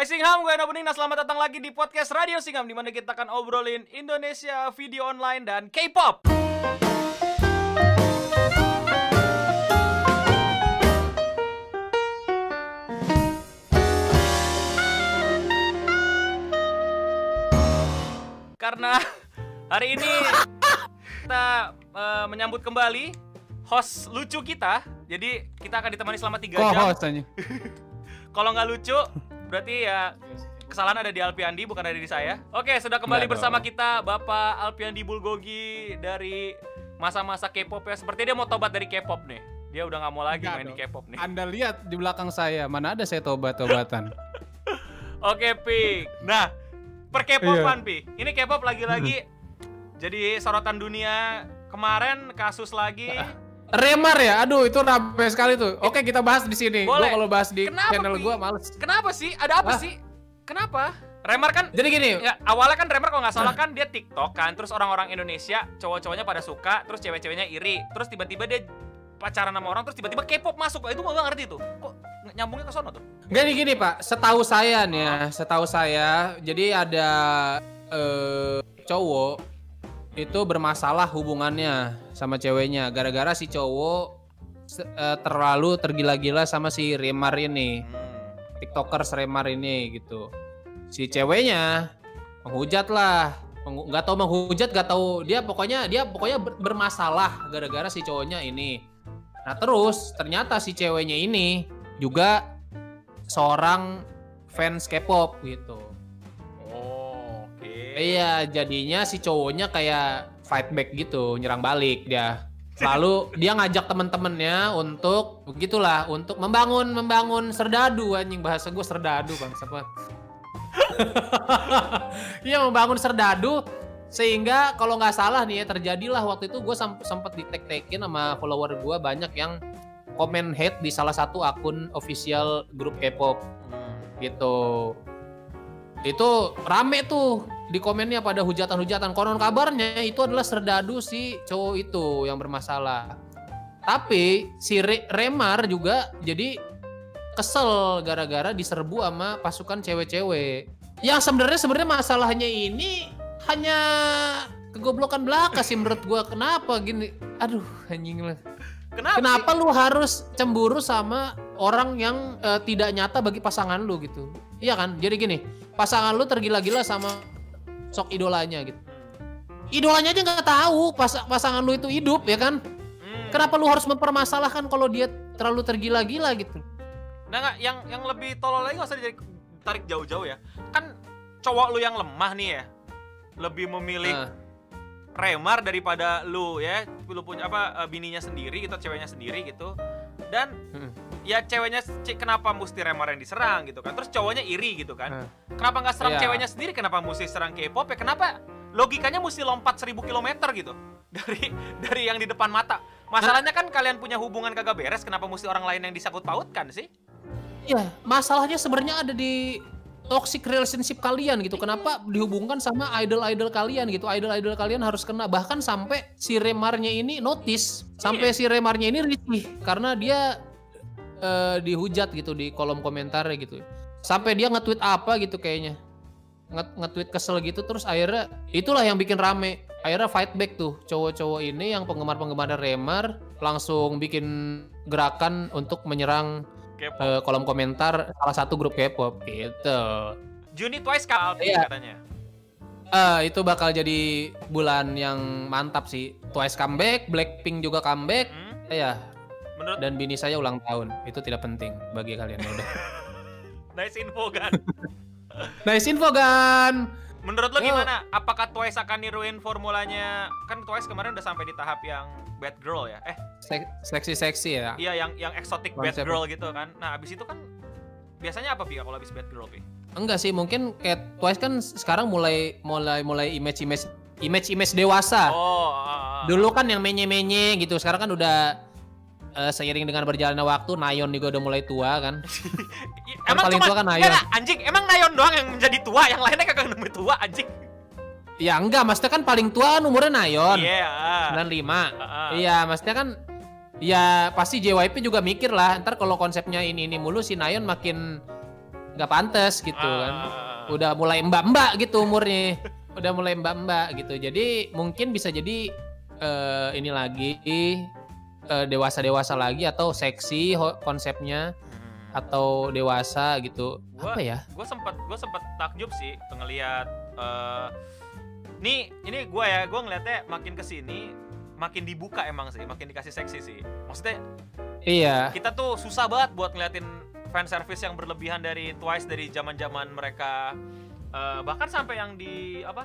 Hai Singham, gue Eno Bening. Nah, selamat datang lagi di podcast Radio Singham di mana kita akan obrolin Indonesia, video online, dan K-pop. Karena hari ini kita eh, menyambut kembali host lucu kita. Jadi kita akan ditemani selama 3 Kok jam. host aja? Kalau nggak lucu, berarti ya kesalahan ada di Alpiandi bukan ada di saya. Oke, sudah kembali Nggak bersama dong. kita Bapak Alpiandi Bulgogi dari masa-masa K-pop ya. Seperti dia mau tobat dari K-pop nih. Dia udah nggak mau lagi Nggak main di dong. K-pop nih. Anda lihat di belakang saya, mana ada saya tobat-tobatan. Oke, Pi. Nah, per K-popan, Iya. Pi. Ini K-pop lagi-lagi jadi sorotan dunia. Kemarin kasus lagi. Remar ya, aduh itu rame sekali tuh. Oke kita bahas di sini. Gua Boleh. kalau bahas di Kenapa, channel gua males. Kenapa sih? Ada apa Hah? sih? Kenapa? Remar kan Jadi gini, Ya, awalnya kan Remar kalau nggak salah kan dia TikTok kan, terus orang-orang Indonesia cowok-cowoknya pada suka, terus cewek-ceweknya iri, terus tiba-tiba dia pacaran sama orang, terus tiba-tiba K-pop masuk, itu gua ngerti tuh, kok ng- nyambungnya ke sono tuh? gini gini Pak, setahu saya nih ya, setahu saya, jadi ada eh, cowok itu bermasalah hubungannya sama ceweknya. Gara-gara si cowok eh, terlalu tergila-gila sama si Remar ini. tiktokers remar ini gitu. Si ceweknya menghujat lah. Nggak tahu menghujat nggak tahu. Dia pokoknya dia pokoknya ber- bermasalah gara-gara si cowoknya ini. Nah terus ternyata si ceweknya ini juga seorang fans K-pop gitu. Iya jadinya si cowoknya kayak fight back gitu nyerang balik dia. Lalu dia ngajak temen-temennya untuk begitulah untuk membangun membangun serdadu anjing. Bahasa gue serdadu bang apa Iya membangun serdadu sehingga kalau nggak salah nih ya terjadilah waktu itu gue sempat ditek-tekin sama follower gue banyak yang komen hate di salah satu akun official grup K-pop. Hmm. gitu. Itu rame tuh di komennya pada hujatan-hujatan konon kabarnya itu adalah serdadu si cowok itu yang bermasalah tapi si Re- Remar juga jadi kesel gara-gara diserbu sama pasukan cewek-cewek yang sebenarnya sebenarnya masalahnya ini hanya kegoblokan belaka sih menurut gua kenapa gini aduh anjing lah Kenapa? Kenapa lu harus cemburu sama orang yang eh, tidak nyata bagi pasangan lu gitu? Iya kan? Jadi gini, pasangan lu tergila-gila sama sok idolanya gitu. Idolanya aja nggak tahu pas pasangan lu itu hidup ya kan? Hmm. Kenapa lu harus mempermasalahkan kalau dia terlalu tergila-gila gitu? Nah, nggak, yang yang lebih tolol lagi nggak usah jadi tarik jauh-jauh ya. Kan cowok lu yang lemah nih ya, lebih memilih Nah, Remar daripada lu ya lu punya apa eh, bininya sendiri gitu ceweknya sendiri gitu dan Hmm. Ya ceweknya kenapa mesti Remar yang diserang gitu kan? Terus cowoknya iri gitu kan? Hmm. kenapa nggak serang Iya. ceweknya sendiri? Kenapa mesti serang K-pop ya? Kenapa logikanya mesti lompat 1000 km gitu? Dari dari yang di depan mata. Masalahnya kan kalian punya hubungan kagak beres kenapa mesti orang lain yang disangkut pautkan sih? Iya, masalahnya sebenarnya ada di toxic relationship kalian gitu. Kenapa dihubungkan sama idol-idol kalian gitu? Idol-idol kalian harus kena. Bahkan sampai si Remarnya ini notice, sampai si Remarnya ini risih karena dia eh, dihujat gitu di kolom komentar gitu. Sampai dia nge-tweet apa gitu kayaknya. Nge- Nge-tweet kesel gitu terus akhirnya itulah yang bikin rame. Akhirnya fight back tuh cowok-cowok ini yang penggemar-penggemar Remar langsung bikin gerakan untuk menyerang eh, kolom komentar salah satu grup K-pop gitu. Juni Twice Alpi Iya. katanya Eh itu bakal jadi bulan yang mantap sih. Twice comeback, Blackpink juga comeback. Hmm? Ya, menurut dan bini saya ulang tahun. Itu tidak penting bagi kalian ya udah. nice info kan nice info kan. Menurut lo Yo. gimana? Apakah Twice akan niruin formulanya? Kan Twice kemarin udah sampai di tahap yang bad girl ya? Eh, seksi seksi ya. iya yang yang exotic bad girl gitu kan. Nah, abis itu kan biasanya apa Pi kalau abis bad girl Pi? Enggak sih, mungkin kayak Twice kan sekarang mulai mulai mulai image image image image dewasa. Oh, ah, ah. Dulu kan yang menye-menye gitu, sekarang kan udah eh, seiring dengan berjalannya waktu, Nayon juga udah mulai tua kan. I- Kan paling tua kan Nayon. enggak, anjing, emang Nayon doang yang menjadi tua, yang lainnya kagak nemu tua anjing. Ya enggak, maksudnya kan paling tua kan umurnya Nayon. Iya. ah. 95. Ah, ah. Iya, maksudnya kan ya pasti JYP juga mikir lah, ntar kalau konsepnya ini ini mulu si Nayon makin nggak pantas gitu kan. Ah. Udah mulai mbak-mbak gitu umurnya. Udah mulai mbak-mbak gitu. Jadi mungkin bisa jadi eh, ini lagi eh, dewasa-dewasa lagi atau seksi konsepnya Hmm. atau dewasa gitu. Gua- Apa ya? gue sempet gue sempet takjub sih ngelihat eh nih ini gue ya gue ngeliatnya makin ke sini makin dibuka emang sih makin dikasih seksi sih maksudnya Iya. kita tuh susah banget buat ngeliatin fan service yang berlebihan dari Twice dari zaman zaman mereka eh, bahkan sampai yang di apa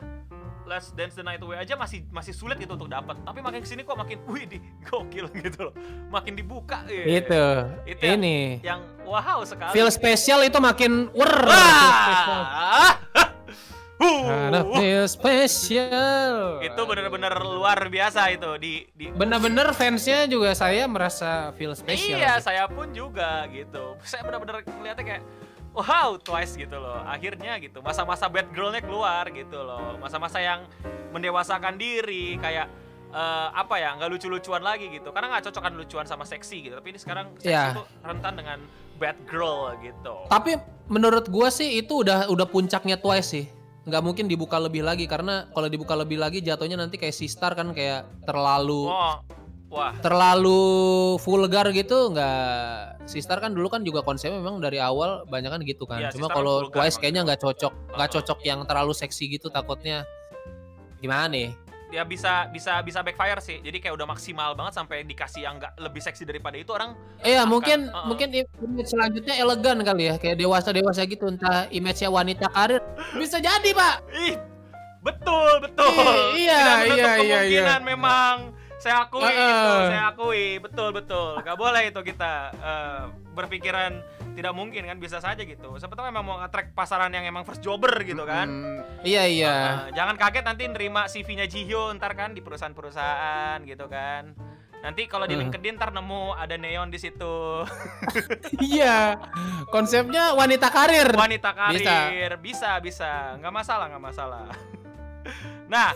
Let's Dance the Night Away aja masih masih sulit gitu untuk dapat tapi makin ke sini kok makin wih di gokil gitu loh makin dibuka ya. Gitu. Itu yang- Ini. yang wow sekali Feel spesial itu makin wer. Huh. Karena feel spesial. itu bener-bener luar biasa itu di di Bener-bener fansnya juga saya merasa feel spesial. iya saya pun juga gitu saya bener-bener ngeliatnya kayak wow twice gitu loh. Akhirnya gitu masa-masa bad girlnya keluar gitu loh. Masa-masa yang mendewasakan diri kayak eh, apa ya nggak lucu-lucuan lagi gitu. Karena nggak cocokan lucuan sama seksi gitu. Tapi ini sekarang seksi Iya. tuh rentan dengan bad girl gitu. Tapi menurut gua sih itu udah udah puncaknya Twice sih. Nggak mungkin dibuka lebih lagi karena kalau dibuka lebih lagi jatuhnya nanti kayak Sistar kan kayak terlalu oh wah terlalu vulgar gitu nggak Sistar kan dulu kan juga konsepnya memang dari awal banyak kan gitu kan. Iya, Cuma kan kalau Twice kayaknya nggak cocok, nggak Uh-uh. cocok yang terlalu seksi gitu takutnya gimana nih? ya bisa bisa bisa backfire sih jadi kayak udah maksimal banget sampai dikasih yang nggak lebih seksi daripada itu orang Iya Akan, mungkin uh-uh. mungkin image selanjutnya elegan kali ya kayak dewasa dewasa gitu entah image-nya wanita karir bisa jadi pak. ih betul betul iya, tidak iya, iya, kemungkinan memang saya akui Uh-uh. itu saya akui betul betul nggak boleh itu kita eh, berpikiran tidak mungkin kan bisa saja gitu siapa tahu emang mau nge-track pasaran yang emang first jobber gitu kan Hmm, iya iya. Eh, jangan kaget nanti nerima CV-nya Jihyo ntar kan di perusahaan-perusahaan gitu kan nanti kalau di. LinkedIn ntar nemu ada neon di situ Iya. Konsepnya wanita karir. wanita Bisa. karir bisa bisa nggak masalah nggak masalah nah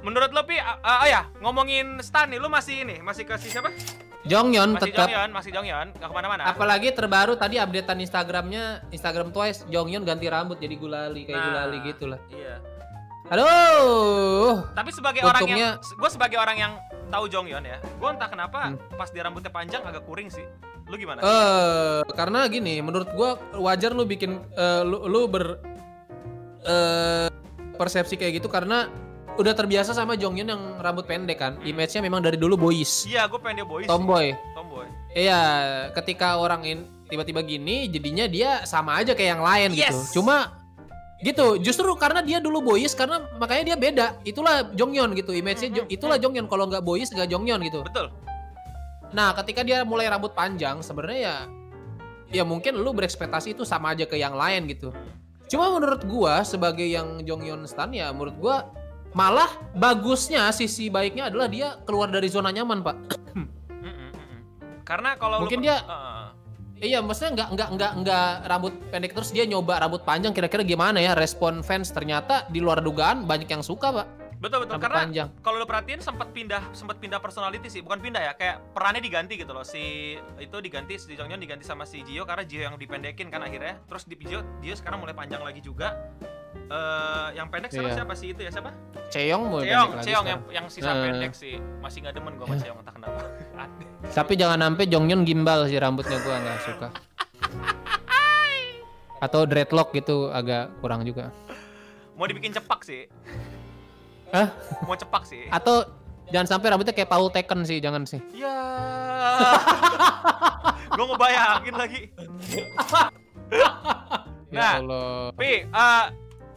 menurut lo pi ah, oh ya ngomongin Stan nih lu masih ini masih kasih siapa Jonghyun masih tetap. Jonghyun masih Jonghyun nggak ke mana-mana Apalagi terbaru tadi updatean Instagramnya Instagram Twice Jonghyun ganti rambut jadi gulali kayak Nah. gulali gitu lah. iya Aduh. tapi sebagai orang yang Untungnya- gue sebagai orang yang tahu Jonghyun ya gue entah kenapa Hmm. pas dia rambutnya panjang agak kuring sih lu gimana Eh, karena gini, menurut gua wajar lu bikin eh, lu, lu ber eh, persepsi kayak gitu karena udah terbiasa sama Jonghyun yang rambut pendek kan. Image-nya memang dari dulu boys, iya gue pengen dia boy sih. tomboy. tomboy Iya, ketika orang in tiba-tiba gini jadinya dia sama aja kayak yang lain Yes. gitu. Cuma gitu, justru karena dia dulu boys karena makanya dia beda. Itulah Jonghyun gitu, image-nya Jo- Mhm. itulah Jonghyun kalau nggak boys nggak Jonghyun gitu. betul Nah, ketika dia mulai rambut panjang, sebenarnya ya ya mungkin lu berekspektasi itu sama aja ke yang lain gitu. Cuma menurut gua sebagai yang Jonghyun Stan ya menurut gua malah bagusnya sisi baiknya adalah dia keluar dari zona nyaman, Pak. Mm-mm, mm-mm. karena kalau lu- Mungkin dia- Heeh. Iya, maksudnya nggak nggak nggak nggak rambut pendek terus dia nyoba rambut panjang kira-kira gimana ya respon fans ternyata di luar dugaan banyak yang suka, Pak. Betul betul. Karena panjang. kalau lu perhatiin sempat pindah sempat pindah personality sih. Bukan pindah ya kayak perannya diganti gitu loh. Si itu diganti si Jonghyun diganti sama si Jio karena Jio yang dipendekin kan akhirnya. Terus di Jio Jio sekarang mulai panjang lagi juga. Eh yang pendek sekarang Iya. siapa sih? Itu ya siapa? Ceong pendek lagi Ceong yang yang sisa Eh. pendek sih. Masih nggak demen gua sama Ceong entah kenapa. Tapi jangan sampai Jonghyun gimbal sih rambutnya gua nggak suka. Atau dreadlock gitu agak kurang juga. mau dibikin cepak sih Hah? mau cepak sih Atau jangan sampai rambutnya kayak Paul Taken sih, jangan sih. ya gua ngebayangin lagi Ya Nah. Allah. Pi, eh,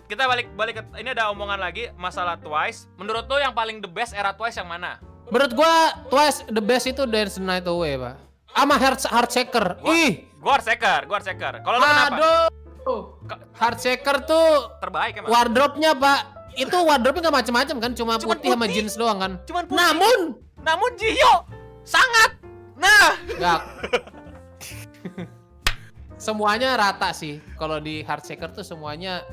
kita balik balik ke ini ada omongan lagi masalah Twice. Menurut lo yang paling the best era Twice yang mana? Menurut gua Twice the best itu Dance the Night Away, Pak. Sama Heart Heartshaker. Gua- Ih, Gua Heartseeker, gua Heartseeker. Kalau lo kenapa? aduh. Heartshaker tuh Terbaik emang. wardrobe-nya, Pak. Itu wardrobe-nya nggak macam-macam kan, cuma putih sama jeans doang kan. Cuman putih. Namun, Namun Jihyo sangat. Nah, Enggak. semuanya rata sih. Kalau di Heartshaker tuh semuanya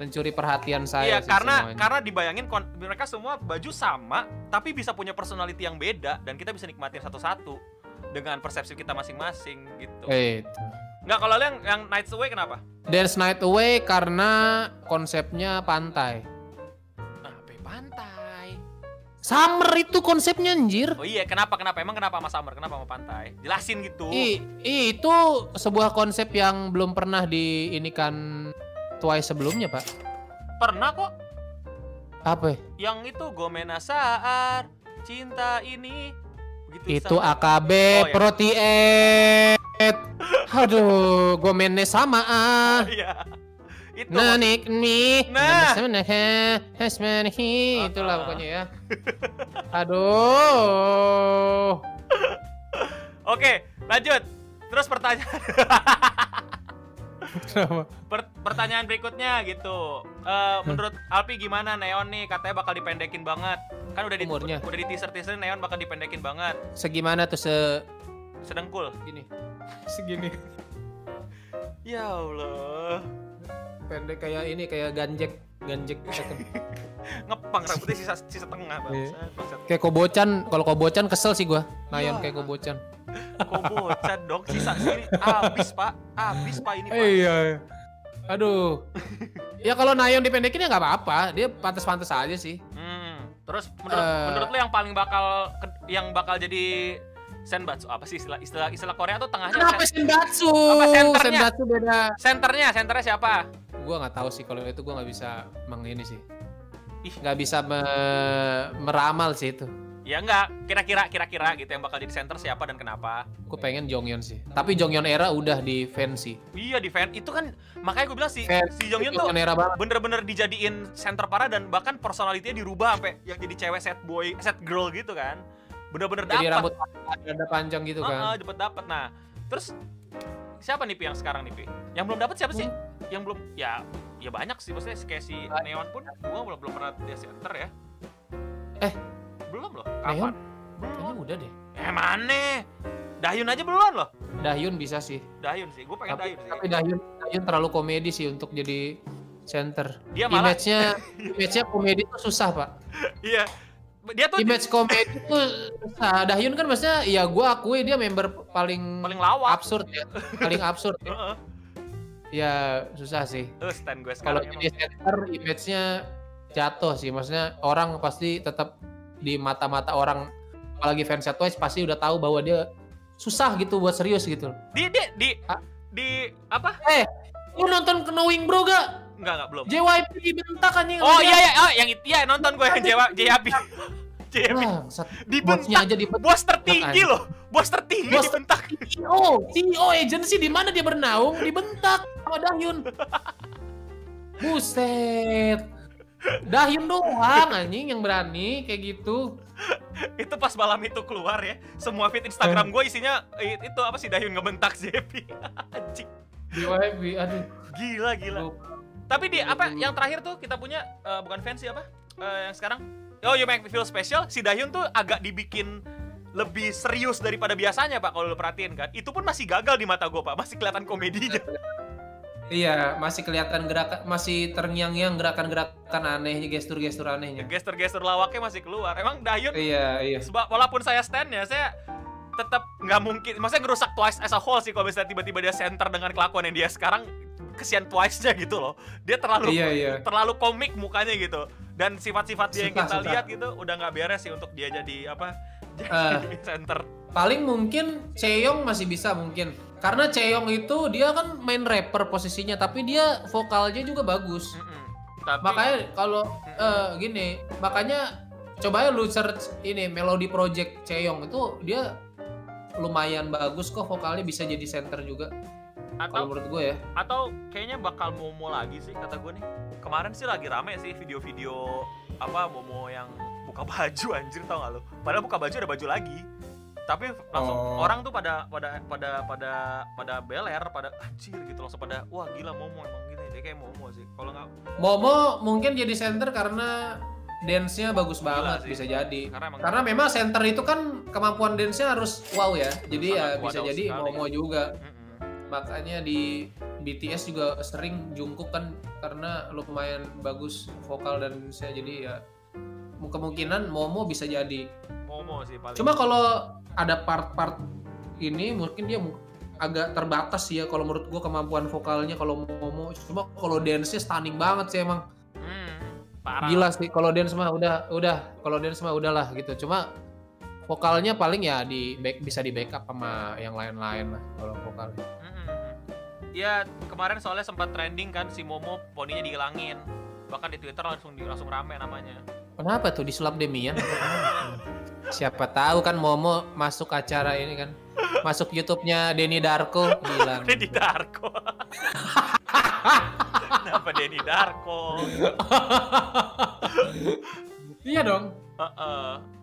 mencuri perhatian saya iya sih karena semuanya. karena dibayangin mereka semua baju sama tapi bisa punya personality yang beda dan kita bisa nikmatin satu-satu dengan persepsi kita masing-masing gitu. Eh, itu. Nggak kalau yang yang Nights Away kenapa? Dance Night Away karena konsepnya pantai. Summer itu konsepnya anjir. Oh iya, kenapa kenapa? Emang kenapa sama Summer? Kenapa sama pantai? Jelasin gitu. I, i- itu sebuah konsep yang belum pernah diinikan Twice sebelumnya, Pak. Pernah kok Apa? yang itu Gomena Saar cinta ini begitu Itu sama- AKB Oh, iya. Protiet. Aduh, gomennya sama ah. Oh, iya. Itu Nanik nih, Nah. Hasmanahi, itulah Ah. pokoknya ya. Aduh. Oke, lanjut. Terus pertanyaan Kenapa? per- pertanyaan berikutnya gitu. Eh, menurut Alpi gimana Neon nih? Katanya bakal dipendekin banget. Kan udah di Umurnya. udah di teaser-teaser Neon bakal dipendekin banget. Segimana tuh se Sedengkul. gini? Segini. Ya Allah. Pendek kayak ini kayak ganjek, ganjek. Ngepang rambutnya sisa sisa tengah bangsat. bangsat. Kayak kobocan, kalau kobocan kesel sih gua. Nayon Iya. kayak kobocan. Kok bocah dong sisa sini abis pak abis pak ini pak Iya. Aduh. ya kalau Nayon dipendekin ya nggak apa-apa. Dia pantas-pantas aja sih. Hmm. Terus menurut, Eh. menurut lu yang paling bakal yang bakal jadi senbatsu apa sih istilah istilah istilah Korea tuh tengahnya Kenapa sen- Senbatsu? Apa senternya? Senbatsu beda. senternya senternya siapa? Gua nggak tahu sih kalau itu gua nggak bisa meng ini sih. Ih. Nggak bisa me- meramal sih itu. Ya enggak kira-kira kira-kira gitu yang bakal jadi center siapa dan kenapa? Gue pengen Jonghyun sih. Tapi Jonghyun era udah di fancy. Iya di fan itu kan makanya gue bilang si Fans si Jonghyun tuh era bener-bener dijadiin center parah dan bahkan personalitinya dirubah sampai yang jadi cewek set boy set girl gitu kan bener-bener Jadi dapat rambut ada panjang gitu kan. dapat dapat nah terus siapa nih Pi yang sekarang nih Pi yang belum dapat siapa sih yang belum ya ya banyak sih maksudnya kayak si Neon pun gua belum belum pernah dia center ya Eh. belum loh Neon? kapan Kayaknya belum udah deh. eh mana Dahyun aja belum loh Dahyun bisa sih. Dahyun sih gue pengen Tapi, Dahyun sih tapi Dahyun, Dahyun terlalu komedi sih untuk jadi center. dia malah Image-nya image-nya komedi tuh susah, Pak. iya dia tuh Image komedi tuh susah. Dahyun kan maksudnya ya gua akui dia member paling paling lawak absurd ya. Paling absurd. ya. Ya susah sih. Stand gue Kalau jadi center image-nya jatuh sih. Maksudnya orang pasti tetap di mata-mata orang apalagi fans Twice pasti udah tahu bahwa dia susah gitu buat serius gitu. di di di Ah. di apa Eh, lu nonton Knowing Bro gak? Enggak enggak belum. JYP dibentak anjing. oh sama iya iya oh yang itu ya nonton gue yang JYP JYP dibentak. Aja dibentak. bos tertinggi loh. Bos tertinggi Bos- dibentak. CEO, CEO agency di mana dia bernaung dibentak sama Dahyun. Buset. Dahyun doang anjing yang berani kayak gitu. itu pas malam itu keluar ya semua feed Instagram gue isinya eh, itu apa sih Dahyun ngebentak JYP anjing. JYP, aduh. gila gila tapi di apa yang terakhir tuh kita punya eh, bukan fancy apa? Eh, yang sekarang. Oh you make me feel special. Si Dahyun tuh agak dibikin lebih serius daripada biasanya pak kalau lo perhatiin kan? Itu pun masih gagal di mata gue pak. Masih kelihatan komedinya. Iya, masih kelihatan gerakan, masih terngiang-ngiang gerakan-gerakan anehnya, gestur-gestur anehnya. gestur-gestur lawaknya masih keluar. Emang Dahyun Iya, iya. Sebab walaupun saya stand ya, saya tetap nggak mungkin. Maksudnya ngerusak Twice as a whole sih kalau misalnya tiba-tiba dia center dengan kelakuan yang dia sekarang kesian Twice-nya gitu loh. Dia terlalu Iya, iya. terlalu komik mukanya gitu. Dan sifat-sifat dia yang kita suka. lihat gitu udah nggak beres sih untuk dia jadi apa? Jadi center. Paling mungkin Cheong masih bisa mungkin. Karena Cheong itu dia kan main rapper posisinya, tapi dia vokalnya juga bagus. Tapi Makanya kalau eh, gini, makanya coba ya lu search ini Melody Project Cheong itu dia lumayan bagus kok vokalnya bisa jadi center juga atau menurut gue ya. atau kayaknya bakal Momo lagi sih kata gue nih. Kemarin sih lagi rame sih video-video apa Momo yang buka baju anjir tau gak lo? Padahal buka baju ada baju lagi. Tapi langsung Oh. orang tuh pada pada pada pada pada beler, pada anjir gitu langsung pada wah gila Momo emang gini dia kayak Momo sih. Kalau nggak Momo mungkin jadi center karena dance-nya bagus Gila banget sih. bisa jadi. karena emang Karena memang center itu kan kemampuan dance-nya harus wow ya. Jadi ya bisa jadi. Momo juga. Mm-mm. Makanya di BTS juga sering Jungkook kan karena lumayan bagus vokal dan dance-nya jadi ya kemungkinan Momo bisa jadi. Momo sih paling. Cuma kalau ada part-part ini mungkin dia agak terbatas sih ya kalau menurut gua kemampuan vokalnya kalau Momo cuma kalau dance-nya stunning banget sih emang Hmm, parah. gila sih kalau dance mah udah udah kalau dance mah udahlah gitu cuma vokalnya paling ya di back, bisa di backup sama yang lain-lain lah kalau vokal Mm-mm. Ya kemarin soalnya sempat trending kan si Momo poninya dihilangin. Bahkan di Twitter langsung di, langsung rame namanya. kenapa tuh disulap Demian siapa tahu kan Momo masuk acara ini kan masuk YouTube-nya Denny Darko bilang Denny Darko. Kenapa Denny Darko? iya dong.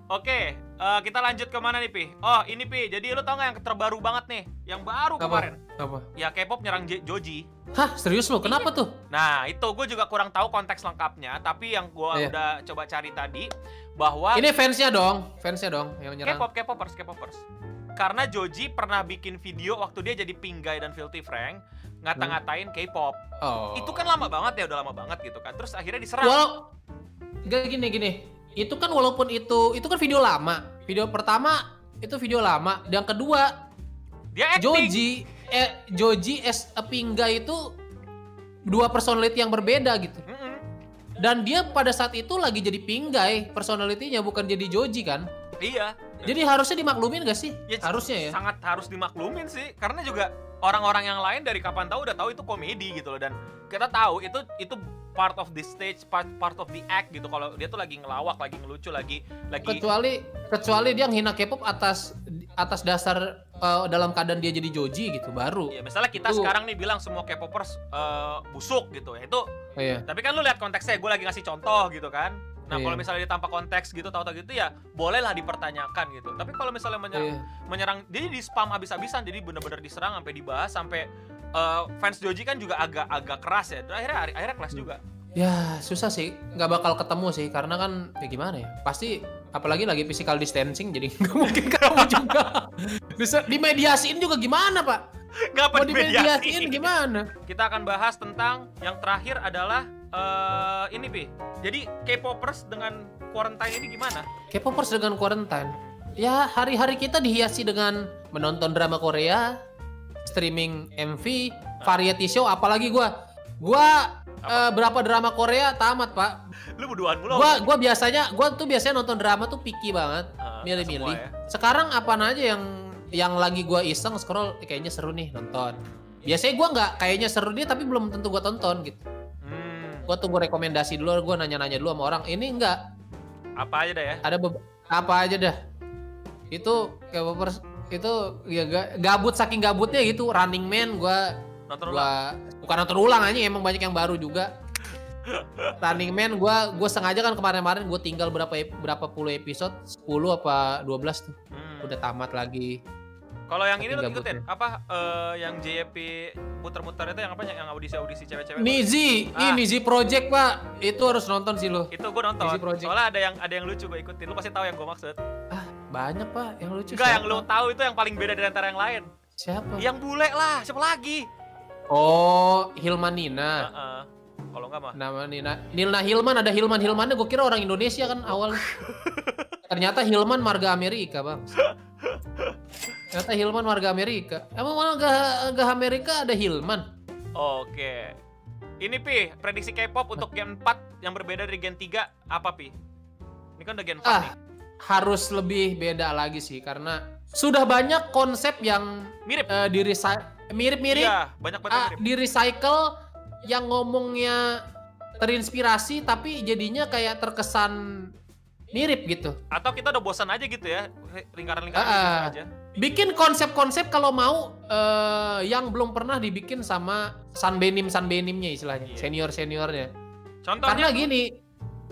Oke, eh, kita lanjut ke mana nih, Pi? Oh, ini Pi. Jadi lu tau nggak yang terbaru banget nih? Yang baru Apa? kemarin. apa Ya K-pop nyerang J- Joji. hah serius lo kenapa tuh Nah, itu gue juga kurang tahu konteks lengkapnya, tapi yang gue Iya. udah coba cari tadi bahwa ini fansnya dong fansnya dong yang nyerang K-pop, K-popers, K-popers. Karena Joji pernah bikin video waktu dia jadi Pinggay dan Filthy Frank ngata-ngatain K-pop. oh Itu kan lama banget ya, udah lama banget gitu kan. Terus akhirnya diserang. Walau gak gini gini. Itu kan walaupun itu itu kan video lama. Video pertama itu video lama. Yang kedua Dia acting. Joji eh Joji as a Pingga itu dua personality yang berbeda gitu. Mm-mm. Dan dia pada saat itu lagi jadi Pinggai personalitinya bukan jadi Joji kan. Iya. Jadi harusnya dimaklumin gak sih? Ya, harusnya ya. Sangat harus dimaklumin sih, karena juga orang-orang yang lain dari kapan tahu udah tahu itu komedi gitu loh dan kita tahu itu itu part of the stage, part part of the act gitu. Kalau dia tuh lagi ngelawak, lagi ngelucu, lagi lagi Kecuali kecuali dia menghina K-pop atas atas dasar eh, dalam keadaan dia jadi Joji gitu baru. ya misalnya kita Tuh. sekarang nih bilang semua K-popers eh, busuk gitu ya. Itu Iya. tapi kan lu lihat konteksnya, gue lagi ngasih contoh gitu kan. Nah, Iya. kalau misalnya dia tanpa konteks gitu tahu-tahu gitu ya bolehlah dipertanyakan gitu. Tapi kalau misalnya menyerang Iya. menyerang jadi di spam habis-habisan jadi bener-bener diserang sampai dibahas sampai eh, fans Joji kan juga agak agak keras ya. Dan akhirnya akhirnya kelas juga. Ya susah sih, nggak bakal ketemu sih karena kan ya gimana ya, pasti apalagi lagi physical distancing jadi nggak mungkin ketemu juga. Bisa dimediasiin juga gimana pak? Ngapa Mau dimediasiin gimana? Kita akan bahas tentang yang terakhir adalah eh ini Pi. Jadi K-popers dengan quarantine ini gimana? K-popers dengan quarantine. Ya hari-hari kita dihiasi dengan menonton drama Korea, streaming MV, variety show, apalagi gua, gua eh, berapa drama Korea tamat pak. Lu berduaan mulu. Gua gua biasanya, gua tuh biasanya nonton drama tuh picky banget. Ah, milih-milih. semua ya. Sekarang apaan aja yang yang lagi gua iseng scroll eh, kayaknya seru nih nonton. Biasanya gua nggak kayaknya seru dia tapi belum tentu gua tonton gitu. Gua tunggu rekomendasi dulu, gua nanya-nanya dulu sama orang. Ini enggak, apa aja dah ya? ada apa aja dah. Itu kayak popers itu ya ga- gabut saking gabutnya gitu. Running Man Nonton ulang. gua bukan nonton ulang aja emang banyak yang baru juga. Running Man gua gua sengaja kan kemarin-kemarin gua tinggal berapa berapa puluh episode 10 apa 12 tuh. Hmm. Udah tamat lagi. Kalau yang ini lu Saking ngikutin apa eh, yang JYP muter-muter itu yang apa yang audisi-audisi cewek-cewek? Nizi, Ah. ini Nizi Project pak, itu harus nonton sih lo. Itu gue nonton. Easy Project. Soalnya ada yang ada yang lucu gue ikutin. Lu pasti tahu yang gue maksud. Ah banyak pak yang lucu. Enggak, yang lu tahu itu yang paling beda dari antara yang lain. Siapa? Yang bule lah, siapa lagi? Oh Hilman Nina. Heeh. Kalau enggak mah. Nama Nina, Nilna Hilman ada Hilman Hilmannya gue kira orang Indonesia kan awal. Ternyata Hilman marga Amerika bang. Ternyata Hilman warga Amerika. Emang warga, warga Amerika ada Hilman? Oke. Ini Pi, prediksi K-pop untuk Gen 4 yang berbeda dari Gen 3 apa Pi? Ini kan udah Gen 4 Ah, nih. harus lebih beda lagi sih karena sudah banyak konsep yang Mirip. eh, di mirip-mirip Iya, banyak banget ah, mirip. di recycle yang ngomongnya terinspirasi tapi jadinya kayak terkesan mirip gitu. Atau kita udah bosan aja gitu ya, lingkaran-lingkaran ah. aja. Bikin konsep-konsep kalau mau eh, yang belum pernah dibikin sama Sunbenim Sunbenimnya istilahnya, Iya. senior seniornya. Contohnya Karena gini,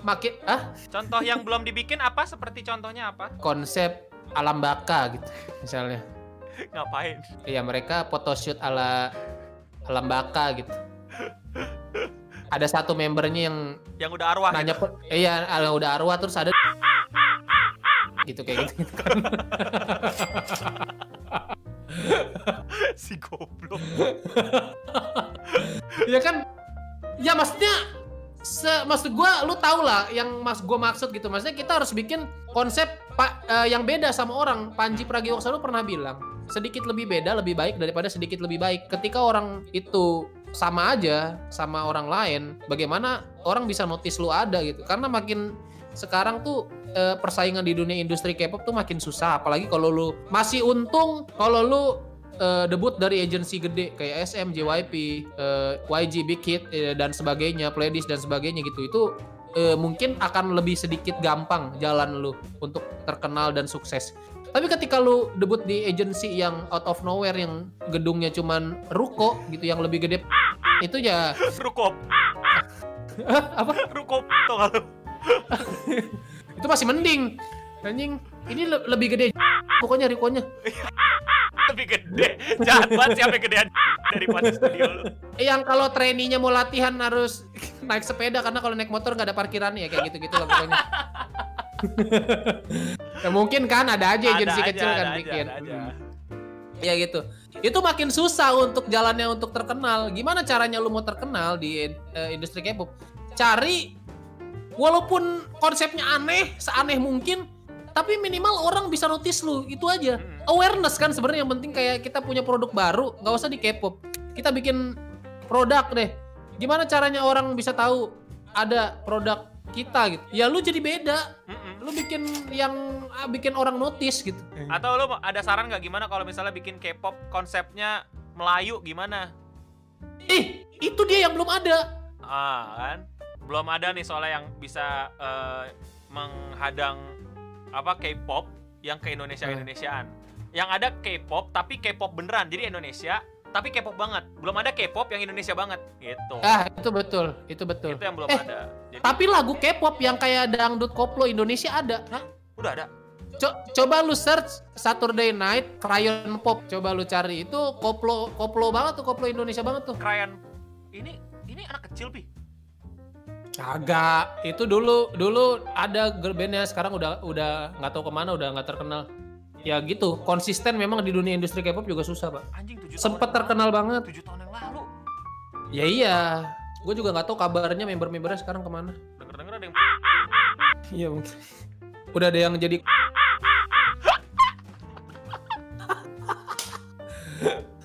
makin ah contoh yang belum dibikin apa? Seperti contohnya apa? konsep alam baka gitu misalnya. Ngapain? Iya mereka photoshoot ala alam baka gitu. Ada satu membernya yang Yang udah arwah nanya gitu. iya udah arwah terus ada gitu kayak gitu, kan. si goblok. ya kan ya maksudnya se maksud gua lu tau lah yang mas gua maksud gitu maksudnya kita harus bikin konsep pak eh, yang beda sama orang Panji Pragiwaksono pernah bilang sedikit lebih beda lebih baik daripada sedikit lebih baik. Ketika orang itu sama aja sama orang lain, bagaimana orang bisa notice lu ada gitu? Karena makin sekarang tuh eh, persaingan di dunia industri K-pop tuh makin susah, apalagi kalau lu masih untung kalau lu eh, debut dari agensi gede kayak SM, JYP, eh, YG, Big Hit eh, dan sebagainya, Pledis dan sebagainya gitu. Itu eh, mungkin akan lebih sedikit gampang jalan lu untuk terkenal dan sukses. Tapi ketika lu debut di agensi yang out of nowhere yang gedungnya cuman ruko gitu yang lebih gede itu ya Rukop, apa rukop tuh kalau itu masih mending. Anjing ini le- lebih gede. Pokoknya rukonya lebih gede. Jahat banget siapa gedean daripada studio lu. yang kalau trainee-nya mau latihan harus naik sepeda karena kalau naik motor nggak ada parkiran ya kayak gitu gitu lah pokoknya. Ya mungkin kan ada aja agensi Ada kecil aja, kan ada aja, bikin. ada aja. Ya gitu. Itu makin susah untuk jalannya untuk terkenal. Gimana caranya lu mau terkenal di eh, industri K-pop? Cari walaupun konsepnya aneh seaneh mungkin tapi minimal orang bisa notice lu. Itu aja. Hmm. awareness kan sebenarnya yang penting kayak kita punya produk baru nggak usah di K-pop. Kita bikin produk deh. Gimana caranya orang bisa tahu ada produk kita gitu? Ya lu jadi beda. Lu bikin yang ah, bikin orang notice gitu. Atau lu ada saran nggak gimana kalau misalnya bikin K-pop konsepnya Melayu gimana? ih itu dia yang belum ada. Ah kan, belum ada nih soalnya yang bisa eh, menghadang apa K-pop yang ke Indonesia Eh. Indonesiaan. Yang ada K-pop tapi K-pop beneran, jadi Indonesia tapi K-pop banget. Belum ada K-pop yang Indonesia banget, gitu. ah itu betul itu betul Itu yang belum Eh, ada. Jadi, tapi lagu K-pop yang kayak dangdut koplo Indonesia ada udah ada. Co- coba lu search Saturday Night Crayon Pop coba lu cari itu koplo koplo banget tuh koplo Indonesia banget tuh Krayan ini ini anak kecil pi. Kagak, itu dulu dulu ada girl bandnya sekarang udah udah nggak tahu ke mana udah nggak terkenal. Ya gitu, konsisten memang di dunia industri K-pop juga susah pak. Anjing tujuh Sempet terkenal banget. Tujuh tahun yang lalu. Ya iya, gue juga nggak tahu kabarnya member-membernya sekarang ke mana. Denger-denger ada yang Iya mungkin. Udah ada yang jadi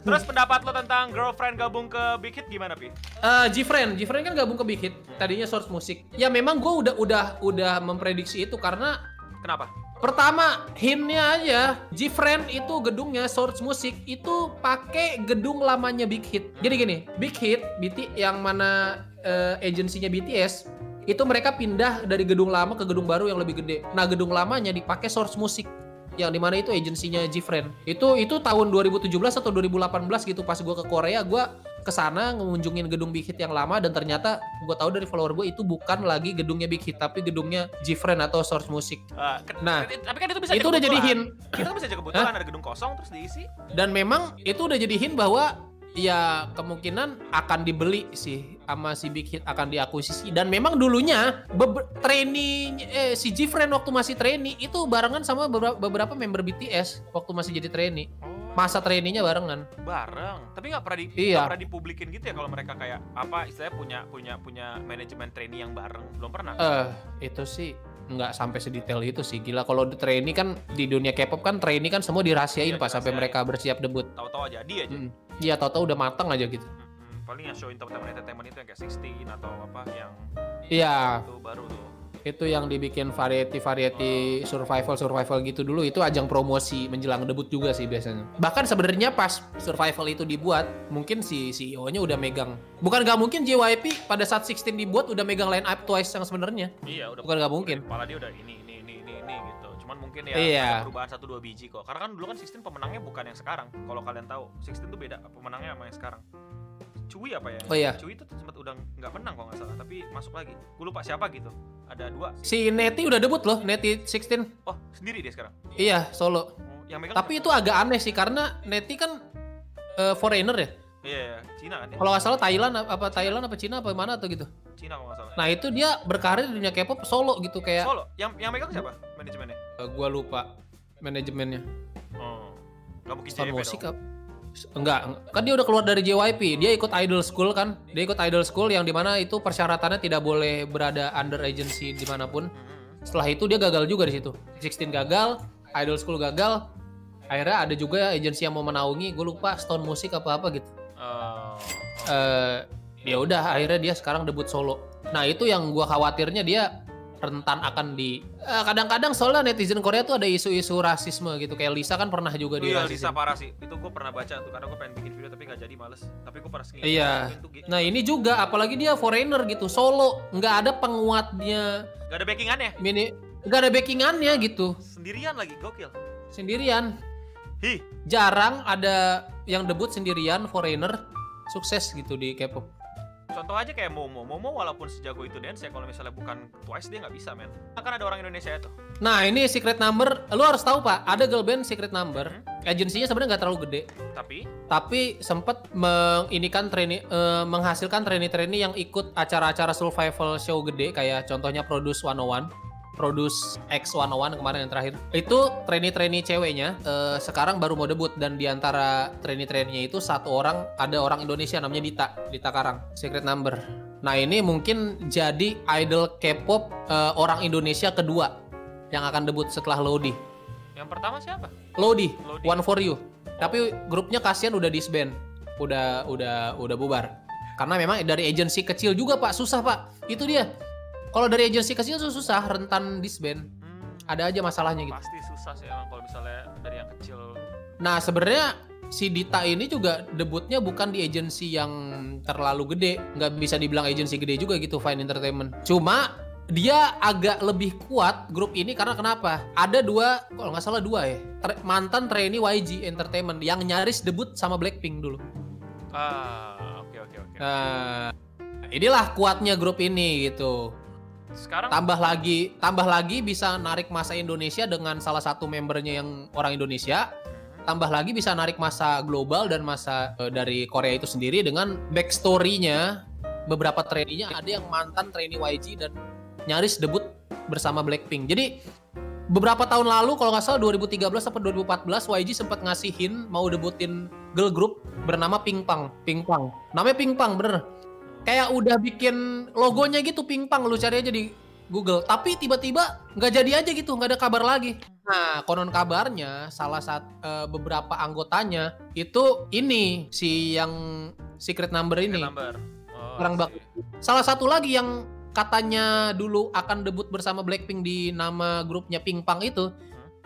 Terus pendapat lo tentang girlfriend gabung ke Big Hit gimana pi? Eh, Gfriend, Gfriend kan gabung ke Big Hit. Tadinya source musik. Ya memang gue udah udah udah memprediksi itu karena Kenapa? Pertama, hintnya aja, Gfriend itu gedungnya Source Music itu pakai gedung lamanya Big Hit. Jadi gini, Big Hit, BT yang mana eh, agensinya BTS, itu mereka pindah dari gedung lama ke gedung baru yang lebih gede. Nah, gedung lamanya dipakai Source Music yang di mana itu agensinya Gfriend. Itu itu tahun 2017 atau 2018 gitu pas gua ke Korea, gua ke sana ngunjungin gedung Big Hit yang lama dan ternyata gua tahu dari follower gue itu bukan lagi gedungnya Big Hit tapi gedungnya Gfriend atau Source Music. Ke- Nah, tapi kan itu bisa itu udah jadi hint. Kita kan bisa aja kebetulan ada gedung kosong terus diisi. Dan memang itu udah jadi hint bahwa ya kemungkinan akan dibeli sih sama si Big Hit akan diakuisisi dan memang dulunya trainee eh, si Gfriend waktu masih trainee itu barengan sama beberapa, beberapa member BTS waktu masih jadi trainee Oh, masa trainee-nya barengan bareng. Tapi nggak pernah di Iya. pernah dipublikin gitu ya kalau mereka kayak apa istilahnya punya punya punya manajemen trainee yang bareng. Belum pernah. eh itu sih nggak sampai sedetail itu sih gila kalau di trainee kan di dunia K-pop kan trainee kan semua dirahasiain Iya, pas sampai mereka bersiap debut Tahu-tahu aja dia aja. Hmm. Iya, tau-tau udah matang aja gitu. Mm-mm. Paling yang show entertainment entertainment itu yang kayak 16 atau apa yang Iya, itu baru tuh. itu yang dibikin variety-variety survival survival gitu dulu itu ajang promosi menjelang debut juga sih biasanya. Bahkan sebenarnya pas survival itu dibuat, mungkin si CEO-nya udah megang. Bukan gak mungkin JYP pada saat 16 dibuat udah megang line up Twice yang sebenarnya. Iya, udah Bukan nggak mungkin. Kepala dia udah ini ini ini ini ini gitu. Cuman mungkin ya Iya. ada perubahan satu dua biji kok. Karena kan dulu kan 16 pemenangnya bukan yang sekarang. Kalau kalian tahu, 16 tuh beda pemenangnya sama yang sekarang. Cui apa ya? Oh iya. Cui itu sempat udah nggak menang kalau nggak salah, tapi masuk lagi. Gue lupa siapa gitu. Ada dua. Si Neti udah debut loh, Neti 16. Oh, sendiri dia sekarang. Iya, solo. Oh, yang megang Tapi itu agak aneh sih karena Neti kan eh, foreigner ya. Iya, iya, Cina kan ya? Kalau nggak salah Thailand apa Thailand apa Cina apa mana atau gitu. Cina kalau nggak salah. Nah, itu dia berkarir di dunia K-pop solo gitu kayak Solo, yang yang megang siapa? Manajemennya? Eh, gua lupa manajemennya. Oh. Gak mungkin Star JYP Music dong. Enggak, kan dia udah keluar dari JYP. Dia ikut Idol School kan. Dia ikut Idol School yang di mana itu persyaratannya tidak boleh berada under agency di mana pun. Setelah itu dia gagal juga di situ. 16 gagal, Idol School gagal. akhirnya ada juga agensi yang mau menaungi gue lupa Stone Music apa apa gitu Oh. eh ya udah akhirnya dia sekarang debut solo. Nah itu yang gua khawatirnya dia rentan akan di eh, kadang-kadang soalnya netizen Korea tuh ada isu-isu rasisme gitu kayak Lisa kan pernah juga di Iya. Lisa parah sih. Itu gue pernah baca tuh karena gue pengen bikin video tapi gak jadi males. Tapi gue pernah ngeliat Iya. Nah ini juga apalagi dia foreigner gitu solo nggak ada penguatnya Gak ada backingannya. mini nggak ada backingannya gitu Sendirian lagi, gokil. sendirian Hi, jarang ada yang debut sendirian foreigner sukses gitu di K-pop. Contoh aja kayak Momo. Momo walaupun sejago itu dance ya kalau misalnya bukan Twice dia nggak bisa, men. Kan ada orang Indonesia itu. Nah ini secret number, lu harus tahu pak, ada girl band secret number, Hmm. agensinya sebenarnya nggak terlalu gede, Tapi tapi sempat menginikan trainee, eh, menghasilkan trainee-trainee yang ikut acara-acara survival show gede kayak contohnya Produce 101, Produce X 101 kemarin yang terakhir. Itu trainee-trainee ceweknya eh, sekarang baru mau debut dan di antara trainee-trainee itu satu orang ada orang Indonesia namanya Dita, Dita Karang, secret number. Nah ini mungkin jadi idol K-pop eh, orang Indonesia kedua yang akan debut setelah Lodi. yang pertama siapa? Lodi, Lodi. One for You. Tapi grupnya kasihan udah disband, udah udah udah bubar. Karena memang dari agensi kecil juga pak, susah pak. Itu dia. Kalau dari agensi kecil tuh susah, rentan disband. Hmm, Ada aja masalahnya gitu. pasti susah sih emang kalau misalnya dari yang kecil. Nah sebenarnya si Dita ini juga debutnya bukan di agensi yang terlalu gede, nggak bisa dibilang agensi gede juga gitu Fine Entertainment. Cuma dia agak lebih kuat grup ini karena kenapa? Ada dua, kalau nggak salah dua ya, tra- mantan trainee YG Entertainment yang nyaris debut sama Blackpink dulu. Ah, oke oke oke. Nah, inilah kuatnya grup ini gitu. Sekarang Tambah lagi, tambah lagi bisa narik masa Indonesia dengan salah satu membernya yang orang Indonesia. Tambah lagi bisa narik masa global dan masa eh, dari Korea itu sendiri dengan backstory-nya beberapa trainee-nya ada yang mantan trainee YG dan nyaris debut bersama Blackpink. Jadi beberapa tahun lalu kalau nggak salah 2013 atau 2014 YG sempat ngasihin mau debutin girl group bernama Pingpang. Pingpang. Namanya Pingpang bener. Kayak udah bikin logonya gitu Pingpang lu cari aja di Google. Tapi tiba-tiba nggak jadi aja gitu, nggak ada kabar lagi. Nah, konon kabarnya salah satu beberapa anggotanya itu ini si yang secret number ini. number. Oh, Orang bak. Salah satu lagi yang katanya dulu akan debut bersama Blackpink di nama grupnya Pingpang itu,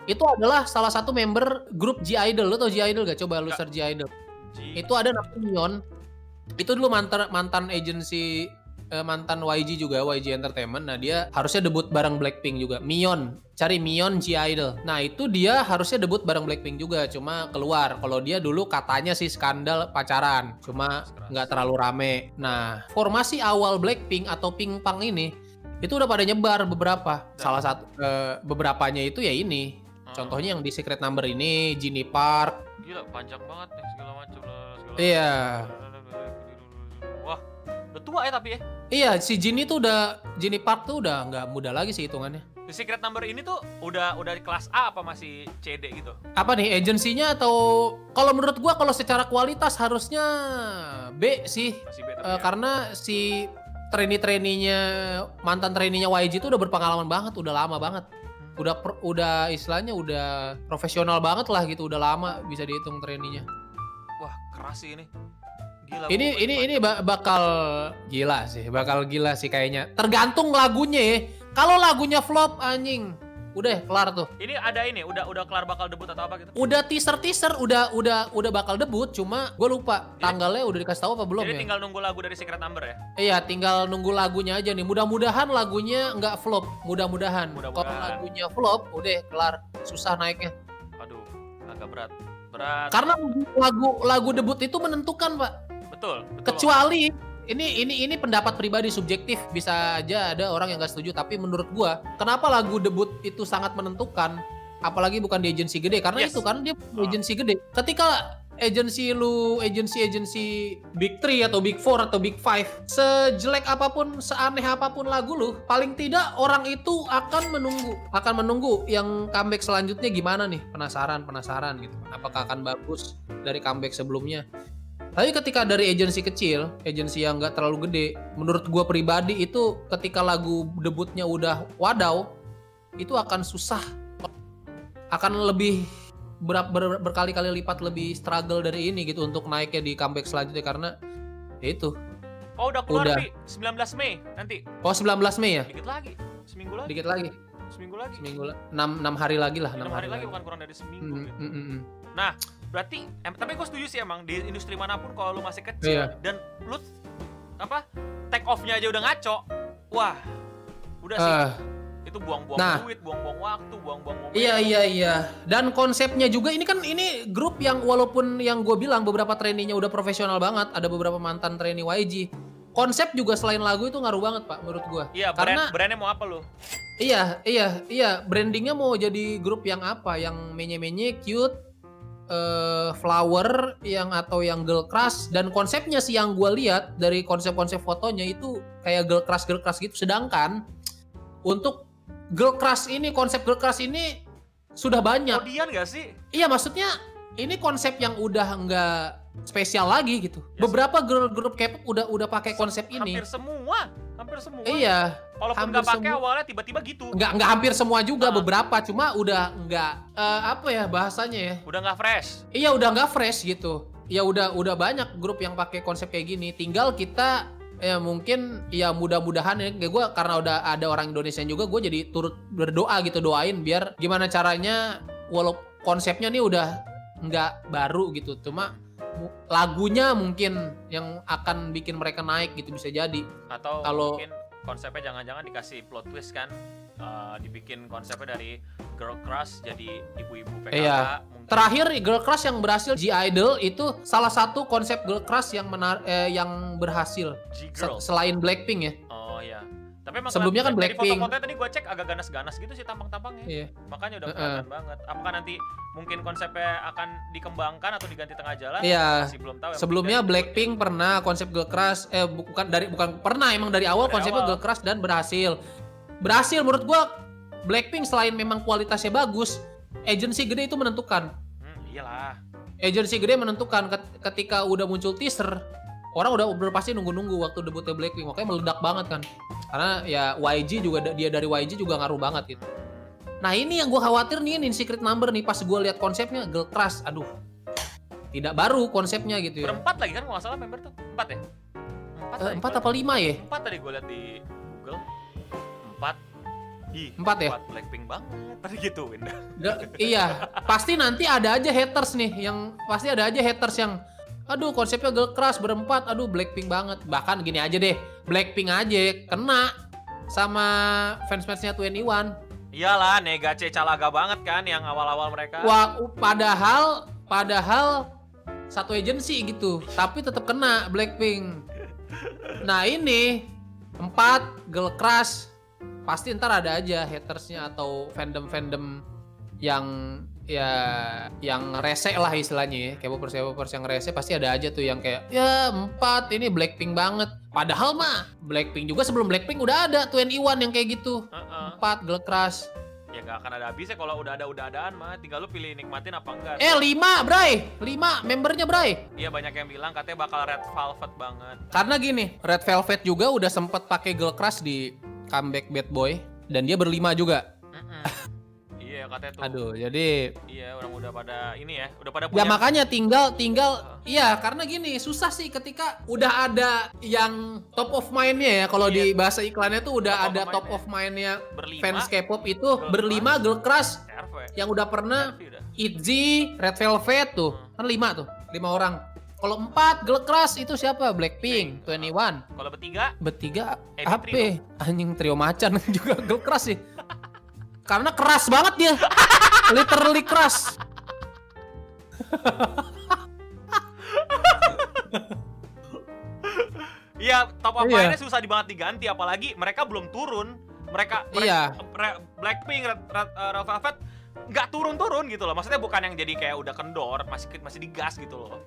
itu adalah salah satu member grup G Idol. Lo tau G Idol gak? Coba lu search G Idol. G- Itu ada namanya. Itu dulu mantan mantan agensi eh, mantan YG juga, YG Entertainment. Nah, dia harusnya debut bareng Blackpink juga. Mion. Cari Mion G Idol. Nah, itu dia harusnya debut bareng Blackpink juga, cuma keluar. Kalau dia dulu katanya sih skandal pacaran, cuma nggak terlalu rame. Nah, formasi awal Blackpink atau Pingpang ini itu udah pada nyebar beberapa. Salah satu eh, beberapanya itu ya ini. Ah, Contohnya yang di Secret Number ini, Jinny Park. gila panjang banget nih segala macam lah, segala Iya. Wah, udah tua ya tapi ya. Iya, si Jinny tuh udah Jinny Park tuh udah nggak muda lagi sih hitungannya. The secret number ini tuh udah udah di kelas A apa masih CD gitu? Apa nih agensinya atau kalau menurut gua kalau secara kualitas harusnya B sih. Masih B tapi Eh, ya. karena si trainee-trainee-nya mantan trainee-nya YG itu udah berpengalaman banget, udah lama banget. Udah per- udah istilahnya udah profesional banget lah gitu, udah lama bisa dihitung trainee-nya. Wah, keras sih ini. Gila. Ini ini ini ba- bakal gila sih, bakal gila sih kayaknya. Tergantung lagunya ya. Kalau lagunya flop anjing, udah kelar tuh. Ini ada ini, udah udah kelar bakal debut atau apa gitu? Udah teaser teaser, udah udah udah bakal debut, cuma gue lupa tanggalnya udah dikasih tahu apa belum Jadi ya? tinggal nunggu lagu dari secret number ya. Iya, tinggal nunggu lagunya aja nih. Mudah-mudahan lagunya nggak flop, mudah-mudahan. Mudah-mudahan. Kalau lagunya flop, udah kelar, susah naiknya. Aduh, agak berat. Berat. Karena lagu lagu debut itu menentukan, Pak. Betul, betul. Kecuali ini ini ini pendapat pribadi subjektif bisa aja ada orang yang gak setuju tapi menurut gua kenapa lagu debut itu sangat menentukan apalagi bukan di agensi gede karena Yes. itu kan dia Ah. agensi gede ketika agensi lu agensi-agensi big three atau big four atau big five sejelek apa pun seaneh apa pun lagu lu paling tidak orang itu akan menunggu akan menunggu yang comeback selanjutnya gimana nih penasaran penasaran gitu apakah akan bagus dari comeback sebelumnya tapi ketika dari agensi kecil, agensi yang nggak terlalu gede, menurut gua pribadi itu ketika lagu debutnya udah wadaw, itu akan susah, akan lebih ber- ber- berkali-kali lipat lebih struggle dari ini gitu untuk naiknya di comeback selanjutnya karena ya itu. Oh udah keluar Udah. Pi. 19 Mei nanti. Oh 19 Mei ya? Dikit lagi. Seminggu lagi. Dikit lagi. Seminggu lagi. Seminggu lah. 6 6 hari lagi lah, 6 hari lagi bukan kurang dari seminggu. Hmm, gitu. hmm. Berarti em, tapi gue setuju sih emang di industri mana pun kalau lu masih kecil Iya. dan lu apa take off-nya aja udah ngaco. Wah. Udah sih Ah, itu buang-buang Nah. duit, buang-buang waktu, buang-buang momen. Iya iya iya. Dan konsepnya juga ini kan ini grup yang walaupun yang gue bilang beberapa trainee-nya udah profesional banget, ada beberapa mantan trainee YG. Konsep juga selain lagu itu ngaruh banget pak menurut gue. Iya, brand, Karena brandnya mau apa lu? iya iya iya brandingnya mau jadi grup yang apa? Yang menye-menye cute, eh flower yang atau yang girl crush dan konsepnya sih yang gue lihat dari konsep-konsep fotonya itu kayak girl crush girl crush gitu. Sedangkan untuk girl crush ini konsep girl crush ini sudah banyak. Kodian gak sih? Iya maksudnya ini konsep yang udah nggak spesial lagi gitu. Ya, Beberapa girl group K-pop udah udah pakai konsep ini. Hampir semua, hampir semua. Iya, Walaupun nggak pakai awalnya tiba-tiba gitu. nggak nggak hampir semua juga Ah. beberapa, cuma udah nggak eh, apa ya bahasanya ya? Udah nggak fresh. Iya udah nggak fresh gitu. Ya udah udah banyak grup yang pakai konsep kayak gini. Tinggal kita ya mungkin ya mudah-mudahan ya kayak gue karena udah ada orang Indonesia juga gue jadi turut berdoa gitu doain biar gimana caranya walau konsepnya nih udah nggak baru gitu cuma lagunya mungkin yang akan bikin mereka naik gitu bisa jadi Atau Kalau- mungkin konsepnya jangan-jangan dikasih plot twist kan. Eh, dibikin konsepnya dari girl crush jadi ibu-ibu PKK. Iya. mungkin. terakhir girl crush yang berhasil G Idol itu salah satu konsep girl crush yang menar eh, yang berhasil Se- selain Blackpink ya. Tapi emang Sebelumnya kan dari Blackpink. foto-fotonya tadi gue cek agak ganas-ganas gitu sih tampang-tampangnya. Iya. Makanya udah kelihatan banget. Apakah nanti mungkin konsepnya akan dikembangkan atau diganti tengah jalan? Iya. Masih belum tahu. Yang Sebelumnya dari Blackpink pernah konsep girl crush eh bu- bukan dari bukan pernah emang dari awal Dari konsepnya awal. girl crush dan berhasil. Berhasil menurut gua Blackpink selain memang kualitasnya bagus, agensi gede itu menentukan. Hmm, iyalah. Agensi gede menentukan ket- ketika udah muncul teaser, orang udah udah pasti nunggu-nunggu waktu debutnya Blackpink, makanya meledak banget kan. Karena ya YG juga dia dari YG juga ngaruh banget gitu. Nah ini yang gua khawatir nih ini secret number nih pas gua lihat konsepnya girl crush, aduh tidak baru konsepnya gitu ya. Berempat lagi kan nggak salah member tuh. Empat ya? Empat, tadi empat apa lima ya? Empat tadi gue liat di Google. Empat. Ih, Empat ya? Empat Blackpink banget tadi gituin. Ga- iya, pasti nanti ada aja haters nih yang pasti ada aja haters yang aduh konsepnya girl crush berempat, aduh Blackpink banget. Bahkan gini aja deh, Blackpink aja kena sama fans-fansnya 21. Iyalah, Negace Calaga banget kan yang awal-awal mereka. Wah, padahal padahal satu agensi gitu, tapi tetap kena Blackpink. Nah, ini empat girl crush pasti ntar ada aja hatersnya atau fandom-fandom yang ya yang rese lah istilahnya ya K-popers K-popers yang rese pasti ada aja tuh yang kayak ya empat ini Blackpink banget padahal mah Blackpink juga sebelum Blackpink udah ada 21 yang kayak gitu empat girl crush Ya nggak akan ada habisnya kalau udah ada udah adaan mah. Tinggal lu pilih nikmatin apa enggak. eh lima Bray lima membernya Bray Iya banyak yang bilang katanya bakal red velvet banget. Karena gini, Red Velvet juga udah sempet pakai girl crush di comeback Bad Boy dan dia berlima juga. Iya katanya tuh. Aduh, jadi Iya orang udah pada ini ya, udah pada ya punya. makanya tinggal tinggal iya karena gini susah sih ketika udah ada yang top of mind-nya ya kalau Iya. di bahasa iklannya tuh udah Top of ada mind-nya. top of mind-nya berlima. fans K-pop itu Girl berlima girl crush RV. yang udah pernah. ITZY, Red Velvet tuh Hmm. kan lima tuh lima orang. Kalau empat girl crush itu siapa? Blackpink, 21. Kalau bertiga, Bertiga apa? Trio. Anjing trio macan juga girl crush sih. Karena keras banget dia. Literally keras. Iya, top of Iya. mind-nya susah banget diganti apalagi mereka belum turun. Mereka, mereka Iya. Re- Blackpink, Red, Red, uh, Red Velvet nggak turun-turun gitu loh. Maksudnya bukan yang jadi kayak udah kendor, masih masih digas gitu loh.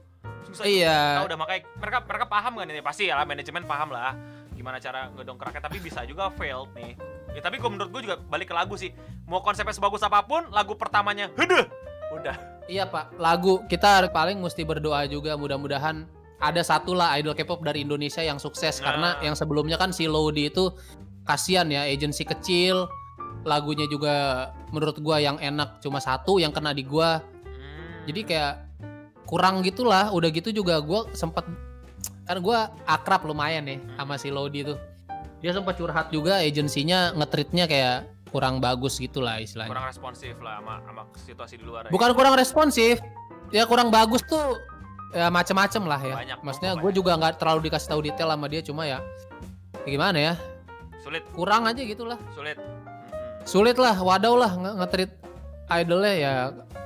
Susah. Iya. Nah, udah makanya mereka mereka paham kan ini pasti ya manajemen paham lah gimana cara ngedongkraknya tapi bisa juga failed nih. Ya, tapi gua menurut gue juga balik ke lagu sih. Mau konsepnya sebagus apa pun, lagu pertamanya hede. Udah. Iya pak, lagu kita paling mesti berdoa juga mudah-mudahan ada satu lah idol K-pop dari Indonesia yang sukses Nah. karena yang sebelumnya kan si Lodi itu kasihan ya agensi kecil lagunya juga menurut gua yang enak cuma satu yang kena di gua Jadi kayak kurang gitulah. Udah gitu juga gue sempet kan gue akrab lumayan nih sama si Lodi tuh. Dia sempat curhat juga agensinya ngetritnya kayak kurang bagus gitulah istilahnya. kurang responsif lah sama, sama situasi di luar ya. Bukan kurang responsif, ya kurang bagus tuh ya macem-macem lah ya. Banyak, Maksudnya gue juga nggak terlalu dikasih tahu detail sama dia cuma ya, ya gimana ya sulit kurang aja gitulah. sulit Mm-mm. Sulit lah, wadaw lah nge- nge-treat idolnya ya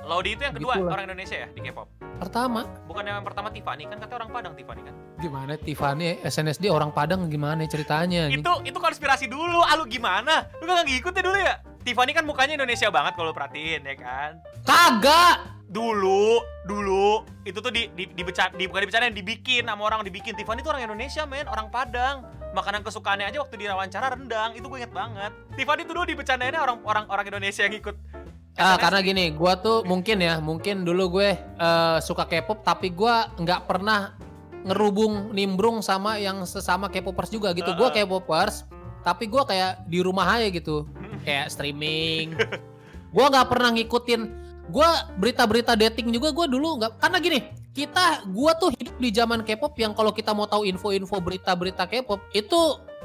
Laudi itu yang kedua Gitulah. orang Indonesia ya di K-pop pertama. bukan yang pertama Tiffany. Kan kata orang Padang Tiffany kan? Gimana Tiffany? SNSD orang Padang gimana ceritanya? itu itu konspirasi dulu. Ah lu gimana? Lu gak ngikutin dulu ya? Tiffany kan mukanya Indonesia banget kalau perhatiin ya kan? Kagak. dulu dulu itu tuh di di, dibeca- di bukan dibicarain dibikin sama orang dibikin. Tiffany itu orang Indonesia men. Orang Padang. Makanan kesukaannya aja waktu diwawancara rendang. Itu gue inget banget. Tiffany tuh dulu dibecandainnya orang orang orang Indonesia yang ikut Ah, karena gini, gua tuh mungkin ya, mungkin dulu gue eh, suka K-pop tapi gua nggak pernah ngerubung nimbrung sama yang sesama K-popers juga gitu. Gua Heeh. K-popers, tapi gua kayak di rumah aja gitu. Kayak streaming. gua nggak pernah ngikutin gua berita-berita dating juga gua dulu nggak karena gini, kita gua tuh hidup di zaman K-pop yang kalau kita mau tahu info-info berita-berita K-pop itu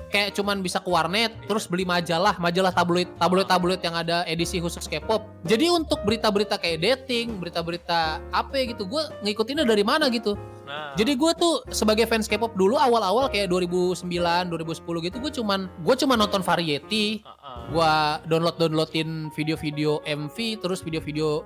kayak cuman bisa ke warnet terus beli majalah majalah tabloid tabloid tabloid yang ada edisi khusus K-pop. Jadi untuk berita-berita kayak dating berita-berita apa gitu gue ngikutinnya dari mana gitu. Nah, jadi gue tuh sebagai fans K-pop dulu awal-awal kayak 2009 2010 gitu gue cuman gue cuma nonton variety. Gue download downloadin video-video MV terus video-video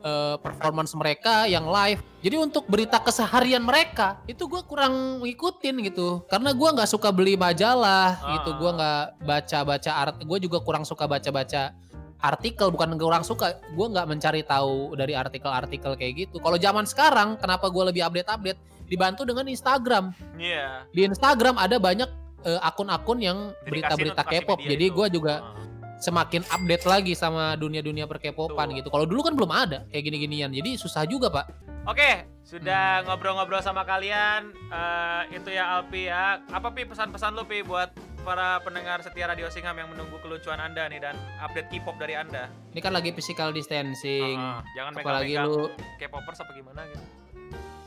eh, performance mereka yang live. Jadi untuk berita keseharian mereka itu gue kurang ngikutin gitu. Karena gue nggak suka beli majalah gitu. Ah. gue nggak baca-baca art gue juga kurang suka baca-baca artikel. Bukan kurang suka gue nggak mencari tahu dari artikel-artikel kayak gitu. Kalau zaman sekarang kenapa gue lebih update-update? Dibantu dengan Instagram. Iya. di Instagram ada banyak eh, akun-akun yang Dikasih berita-berita K-pop. jadi gue juga Heeh. Semakin update lagi sama dunia-dunia perkepopan gitu. Kalau dulu kan belum ada kayak gini-ginian. Jadi susah juga, Pak. Oke, Hmm. sudah ngobrol-ngobrol sama kalian. eh, itu ya Alpi ya. Apa pi pesan-pesan lu pi buat para pendengar setia Radio Singham yang menunggu kelucuan Anda nih dan update K-pop dari Anda. Ini kan lagi physical distancing. Heeh, jangan Apalagi megang-megang lu K-popers apa gimana gitu.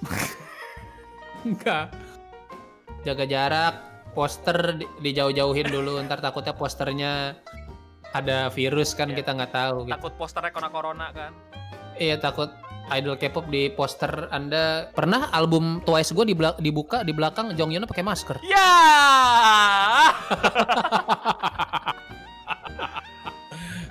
enggak jaga jarak, poster di- dijauh-jauhin dulu ntar takutnya posternya ada virus kan Iya. kita nggak tahu gitu. Takut posternya kena corona kan. Iya, takut idol K-pop di poster Anda. Pernah album Twice gue dibuka di belakang Jonghyun pakai masker. Ya.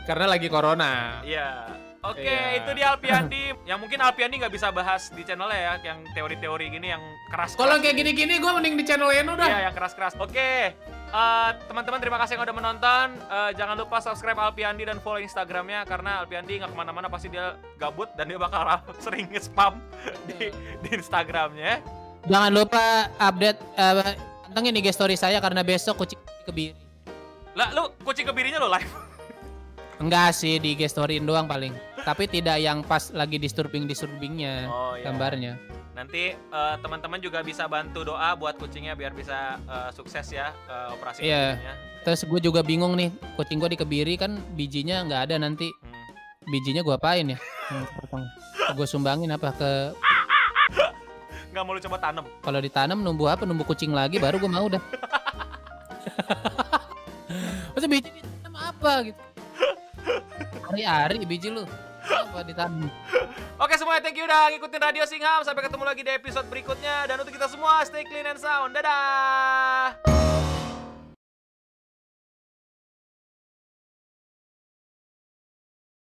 Karena lagi corona. Iya. Oke, Iya. itu dia Alpiandi. yang mungkin Alpiandi nggak bisa bahas di channelnya ya, yang teori-teori gini yang keras. Kalau kayak gini-gini gue mending di channel Eno dah. Iya, yang keras-keras. Oke, eh, teman-teman terima kasih yang udah menonton. Eh, jangan lupa subscribe Alpiandi dan follow Instagramnya karena Alpiandi nggak ke mana-mana pasti dia gabut dan dia bakal sering nge-spam di, di Instagramnya. Jangan lupa update eh, pantengin IG story saya karena besok kucing kebiri. Lah, lu kucing kebirinya lo live. Enggak sih di IG storyin doang paling. Tapi tidak yang pas lagi disturbing disturbingnya Oh iya. gambarnya. Nanti eh, teman-teman juga bisa bantu doa buat kucingnya biar bisa eh, sukses ya eh, operasi kebirinya. Terus gue juga bingung nih kucing gue dikebiri kan bijinya nggak ada nanti Hmm. bijinya gue apain ya? gue sumbangin apa ke Nggak mau lu coba tanam. kalau ditanam numbuh apa numbuh kucing lagi baru gue mau dah. Masa biji ditanam apa gitu? Hari-hari biji lu? Oke semuanya thank you udah ngikutin Radio Singham. Sampai ketemu lagi di episode berikutnya. Dan untuk kita semua stay clean and sound. Dadah